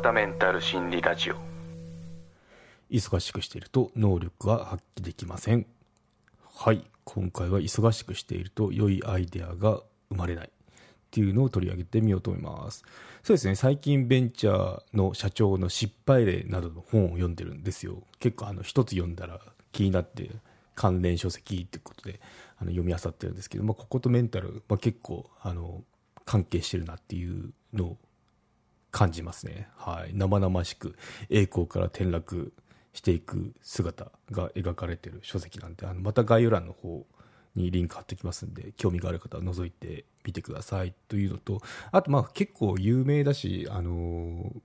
たメンタル心理ラジオ。忙しくしていると能力は発揮できません。はい今回は忙しくしていると良いアイデアが生まれない。っていうのを取り上げてみようと思います。そうですね最近ベンチャーの社長の失敗例などの本を読んでるんですよ。結構あの一つ読んだら気になって関連書籍ってことであの読み漁ってるんですけど、まあ、こことメンタル、まあ、結構あの関係してるなっていうのを感じますね。はい。生々しく栄光から転落していく姿が描かれてる書籍なんで、あのまた概要欄の方にリンク貼っておきますんで、興味がある方は覗いてみてくださいというのと、あとまあ結構有名だし、あのー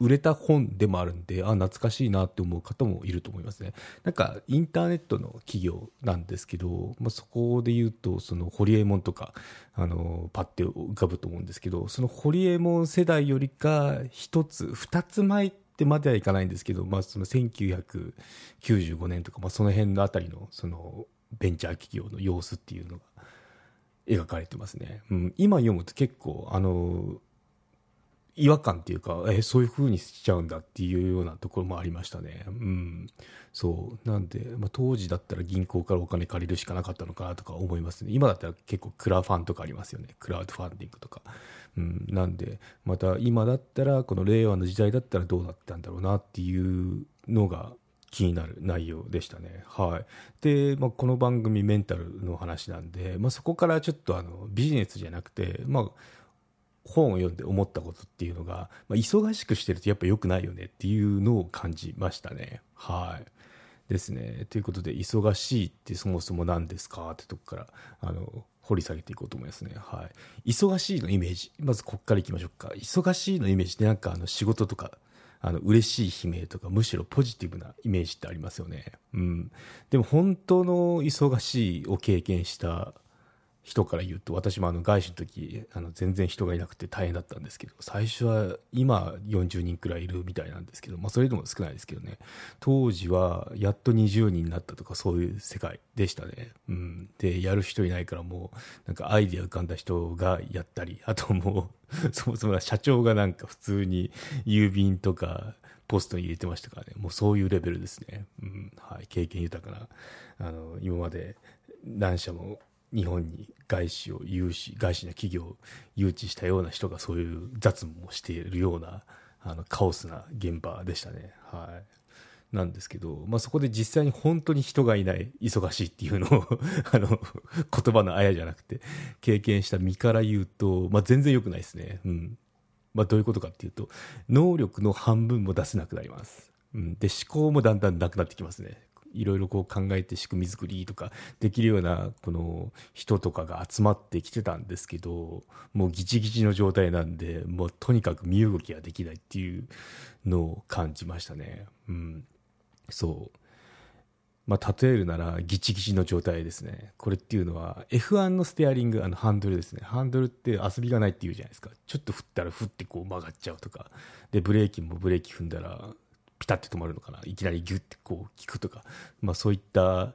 売れた本でもあるんで、あ、懐かしいなって思う方もいると思いますね。なんか、インターネットの企業なんですけど、まあ、そこで言うと、その、ホリエモンとか、あの、パッて浮かぶと思うんですけど、そのホリエモン世代よりか、一つ、二つ前ってまではいかないんですけど、まあ、その1995年とか、まあ、その辺のあたりの、その、ベンチャー企業の様子っていうのが描かれてますね。うん、今読むと結構、あの、違和感っていうか、え、そういう風にしちゃうんだっていうようなところもありましたね。うん。そう。なんで、まあ、当時だったら銀行からお金借りるしかなかったのかなとか思いますね。今だったら結構クラファンとかありますよね。クラウドファンディングとか。うん。なんで、また今だったら、この令和の時代だったらどうだったんだろうなっていうのが気になる内容でしたね。はい。で、まあ、この番組メンタルの話なんで、まあ、そこからちょっとあの、ビジネスじゃなくて、まあ、本を読んで思ったことっていうのが、まあ、忙しくしてるとやっぱ良くないよねっていうのを感じましたね。はい。ですね。ということで、忙しいってそもそも何ですかってとこから、あの、掘り下げていこうと思いますね。はい。忙しいのイメージ。まずこっからいきましょうか。忙しいのイメージってなんかあの仕事とか、あの、嬉しい悲鳴とか、むしろポジティブなイメージってありますよね。うん。でも本当の忙しいを経験した人から言うと、私もあの外資の時、あの全然人がいなくて大変だったんですけど、最初は今40人くらいいるみたいなんですけど、まあそれでも少ないですけどね、当時はやっと20人になったとかそういう世界でしたね。うん。で、やる人いないからもう、なんかアイディア浮かんだ人がやったり、あともう、そもそも社長がなんか普通に郵便とか、ポストに入れてましたからね、もうそういうレベルですね。うん、はい、経験豊かな、あの、今まで何社も日本に外資を融資、外資の企業を誘致したような人がそういう雑務をしているような、あの、カオスな現場でしたね。はい。なんですけど、まあ、そこで実際に本当に人がいない、忙しいっていうのを あの、言葉のあやじゃなくて、経験した身から言うと、まあ、全然良くないですね。うん。まあ、どういうことかっていうと、能力の半分も出せなくなります。うん。で、思考もだんだんなくなってきますね。いろいろこう考えて仕組み作りとかできるようなこの人とかが集まってきてたんですけどもうギチギチの状態なんでもうとにかく身動きができないっていうのを感じましたねうんそうまあ、例えるならギチギチの状態ですね。これっていうのは F1 のステアリング、あのハンドルですね。ハンドルって遊びがないって言うじゃないですか。ちょっと振ったら振ってこう曲がっちゃうとか。で、ブレーキもブレーキ踏んだらピタって止まるのかな。いきなりギュッてこう効くとか、まあ、そういった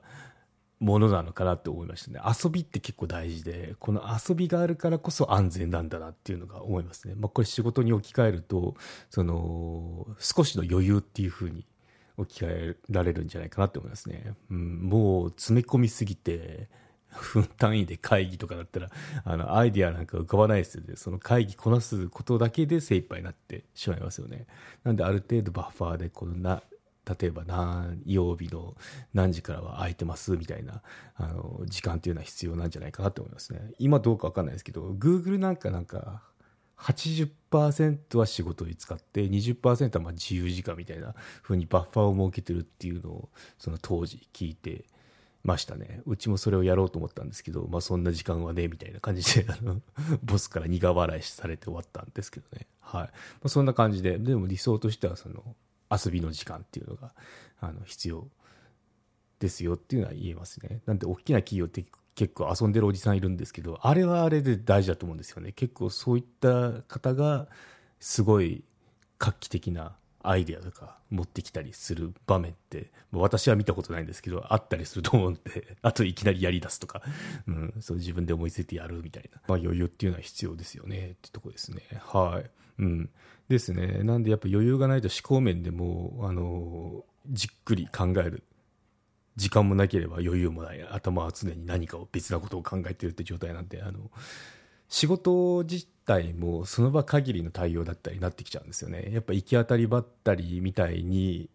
ものなのかなって思いましたね。遊びって結構大事でこの遊びがあるからこそ安全なんだなっていうのが思いますね、まあ、これ仕事に置き換えるとその少しの余裕っていうふうに置き換えられるんじゃないかなって思いますね、うん、もう詰め込みすぎて分単位で会議とかだったら、あの、アイディアなんか浮かばないですよね。その会議こなすことだけで精一杯になってしまいますよね。なんである程度バッファーで、このな、例えば何曜日の何時からは空いてますみたいな、あの、時間っていうのは必要なんじゃないかなと思いますね。今どうかわかんないですけど、Google なんかなんか、80%は仕事に使って20%はまあ自由時間みたいな風にバッファーを設けてるっていうのをその当時聞いてましたね。うちもそれをやろうと思ったんですけど、まあそんな時間はね、みたいな感じで、あの、ボスから苦笑いされて終わったんですけどね。はい。まあ、そんな感じで、でも理想としてはその、遊びの時間っていうのが、あの、必要ですよっていうのは言えますね。なんで、大きな企業って結構遊んでるおじさんいるんですけど、あれはあれで大事だと思うんですよね。結構そういった方が、すごい画期的なアイデアとか持ってきたりする場面って、私は見たことないんですけど、あったりすると思うんで、あといきなりやり出すとか、うん、そう自分で思いついてやるみたいな、まあ余裕っていうのは必要ですよねってとこですね。はい。うん。ですね。なんでやっぱ余裕がないと思考面でも、あの、じっくり考える。時間もなければ余裕もない。頭は常に何かを別なことを考えてるって状態なんで、あの、仕事自体もその場限りの対応だったりなってきちゃうんですよね。やっぱ行き当たりばったりみたいに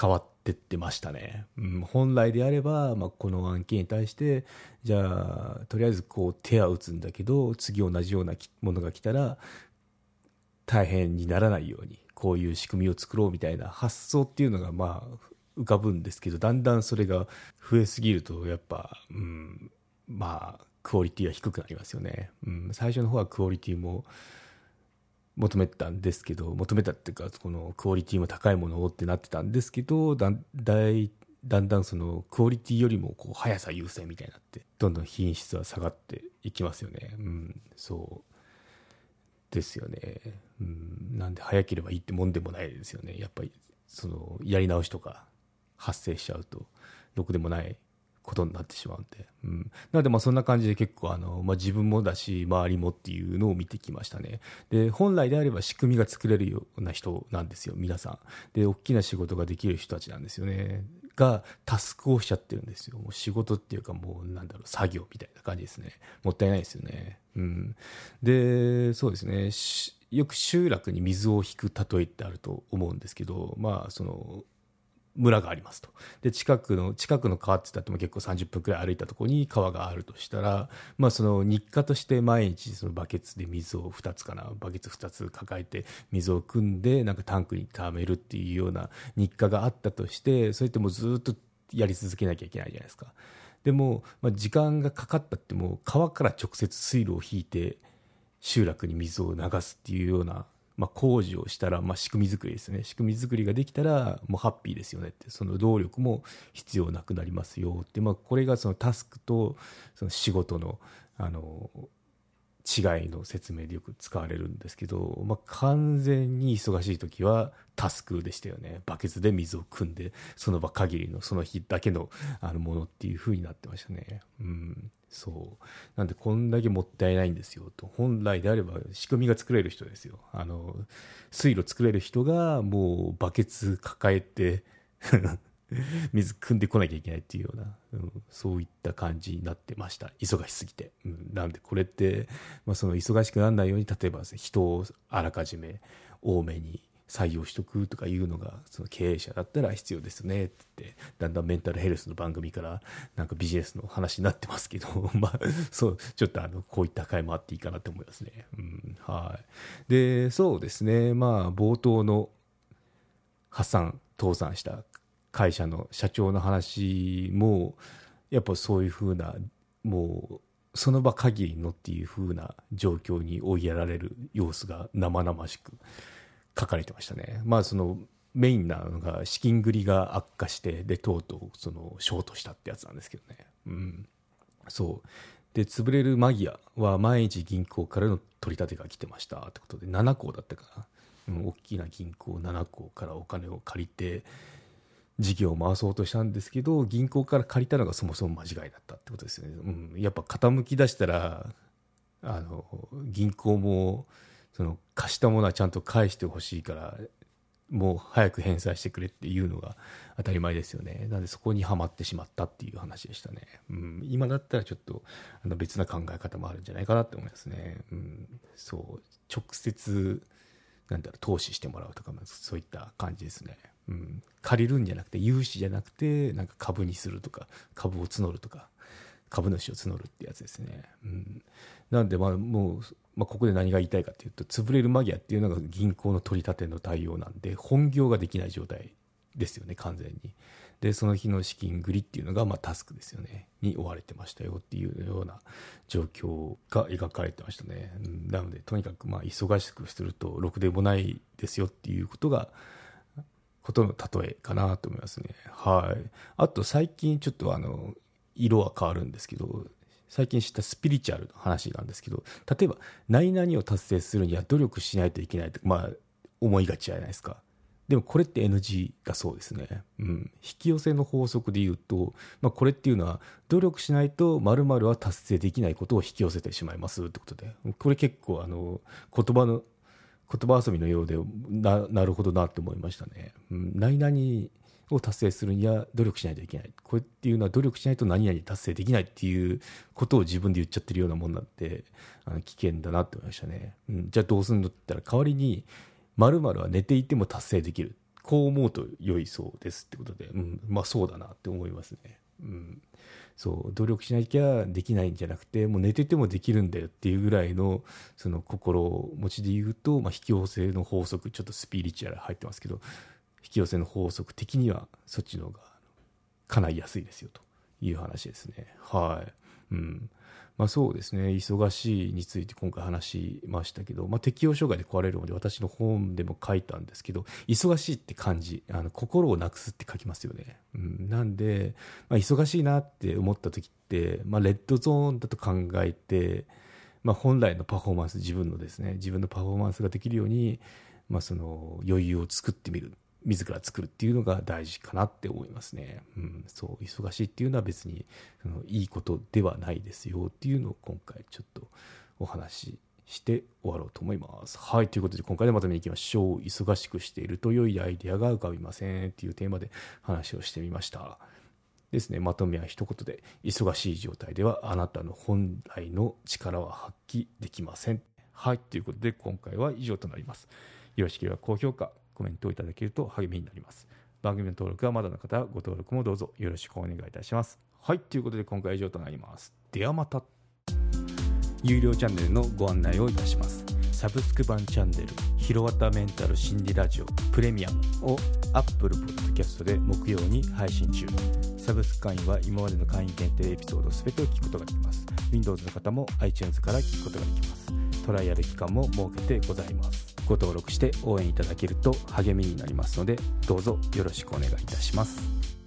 変わってってましたね。うん、本来であれば、まあ、この案件に対して、じゃあ、とりあえずこう手は打つんだけど、次同じようなものが来たら、大変にならないように、こういう仕組みを作ろうみたいな発想っていうのが、まあ、浮かぶんですけど、だんだんそれが増えすぎると、やっぱ、うん、まあ、クオリティは低くなりますよね。うん、最初の方はクオリティも求めたんですけど、求めたっていうか、このクオリティも高いものをってなってたんですけど、だんだいだんだんそのクオリティよりもこう速さ優先みたいになって、どんどん品質は下がっていきますよね。うん、そう。ですよね。うん、なんで早ければいいってもんでもないですよね。やっぱり、その、やり直しとか発生しちゃうと、ろくでもないことになってしまうんで。うん。なので、まあそんな感じで結構、あの、まあ自分もだし、周りもっていうのを見てきましたね。で、本来であれば仕組みが作れるような人なんですよ、皆さん。で、大きな仕事ができる人たちなんですよね。が、タスクをしちゃってるんですよ。もう仕事っていうかもう、なんだろう、作業みたいな感じですね。もったいないですよね。うん。で、そうですね。よく集落に水を引く例えってあると思うんですけど、まあ、その、村がありますと。で、近くの、近くの川って言ったっても結構30分くらい歩いたところに川があるとしたら、まあその日課として毎日そのバケツで水を2つかな、バケツ2つ抱えて水を汲んでなんかタンクに溜めるっていうような日課があったとして、それってもうずっとやり続けなきゃいけないじゃないですか。でも、まあ、時間がかかったってもう川から直接水路を引いて集落に水を流すっていうような、まあ、工事をしたら、まあ、仕組み作りですね。仕組み作りができたらもうハッピーですよねって。その動力も必要なくなりますよって、まあ、これがそのタスクとその仕事のあの違いの説明でよく使われるんですけど、まあ、完全に忙しい時はタスクでしたよね。バケツで水を汲んでその場限りのその日だけのあのものっていう風になってましたね。うん。そう。なんでこんだけもったいないんですよ。と本来であれば仕組みが作れる人ですよ。あの水路作れる人がもうバケツ抱えて 水汲んでこなきゃいけないっていうような、うん、そういった感じになってました。忙しすぎて、うん、なんでこれって、まあ、その忙しくならないように例えば人をあらかじめ多めに採用しとくとかいうのがその経営者だったら必要ですねってってだんだんメンタルヘルスの番組からなんかビジネスの話になってますけど まあそうちょっとあのこういった回もあっていいかなと思いますね、うん、はい。でそうですね。まあ冒頭の破産倒産した会社の社長の話もやっぱそういうふうなもうその場限りのっていうふうな状況に追いやられる様子が生々しく書かれてましたね。まあそのメインなのが資金繰りが悪化してでとうとうそのショートしたってやつなんですけどね。うん、そうで潰れる間際は毎日銀行からの取り立てが来てましたってことで7校だったかな、うん、大きな銀行7校からお金を借りて事業を回そうとしたんですけど銀行から借りたのがそもそも間違いだったってことですよね、うん、やっぱ傾き出したらあの銀行もその貸したものはちゃんと返してほしいからもう早く返済してくれっていうのが当たり前ですよね。なんでそこにはまってしまったっていう話でしたね、うん、今だったらちょっとあの別な考え方もあるんじゃないかなって思いますね、うん、そう。直接なんだろう投資してもらうとかそういった感じですね、うん、借りるんじゃなくて融資じゃなくてなんか株にするとか株を募るとか株主を募るってやつですね、うん、なんでまあもう、まあ、ここで何が言いたいかというと潰れる間際っていうのが銀行の取り立ての対応なんで本業ができない状態ですよね完全に。でその日の資金繰りっていうのがまあタスクですよね。に追われてましたよっていうような状況が描かれてましたね、うん、なのでとにかくまあ忙しくするとろくでもないですよっていうことがことの例えかなと思いますねはいあと最近ちょっとあの色は変わるんですけど最近知ったスピリチュアルの話なんですけど例えば何々を達成するには努力しないといけないとまあ思いがちじゃないですかでもこれって NG だそうですね。うん。引き寄せの法則で言うと、まあ、これっていうのは、努力しないと〇〇は達成できないことを引き寄せてしまいますってことで、これ結構あの、言葉の、言葉遊びのようでな、なるほどなって思いましたね。うん。何々を達成するには努力しないといけない。これっていうのは努力しないと何々達成できないっていうことを自分で言っちゃってるようなもんなんで、あの危険だなって思いましたね。うん。じゃあどうすんのって言ったら代わりに、〇〇は寝ていても達成できる。こう思うと良いそうですってことで、うん、まあそうだなって思いますね。うん。そう、努力しなきゃできないんじゃなくて、もう寝ててもできるんだよっていうぐらいの、その心持ちで言うと、まあ引き寄せの法則、ちょっとスピリチュアル入ってますけど、引き寄せの法則的にはそっちの方が叶いやすいですよという話ですね。はい。うん。まあ、そうですね、忙しいについて今回話しましたけど、まあ、適応障害で壊れるので、私の本でも書いたんですけど、忙しいって感じ、あの心をなくすって書きますよね。うん、なんで、まあ、忙しいなって思った時って、まあ、レッドゾーンだと考えて、まあ、本来のパフォーマンス、自分のですね、自分のパフォーマンスができるように、まあ、その余裕を作ってみる。自ら作るっていうのが大事かなって思いますね。うん、そう、忙しいっていうのは別にそのいいことではないですよっていうのを今回ちょっとお話しして終わろうと思います。はい、ということで今回でまとめにいきましょう。忙しくしていると良いアイデアが浮かびませんっていうテーマで話をしてみました。ですね、まとめは一言で、忙しい状態ではあなたの本来の力は発揮できません。はい、ということで今回は以上となります。よろしければ高評価、コメントをいただけると励みになります。番組の登録はまだの方はご登録もどうぞよろしくお願いいたします。はい、ということで今回は以上となります。ではまた。有料チャンネルのご案内をいたします。サブスク版チャンネル、ひろわたメンタル心理ラジオプレミアムを Apple Podcast で木曜に配信中。サブスク会員は今までの会員限定エピソード全てを聞くことができます。Windows の方も iTunes から聞くことができます。トライアル期間も設けてございます。ご登録して応援いただけると励みになりますのでどうぞよろしくお願いいたします。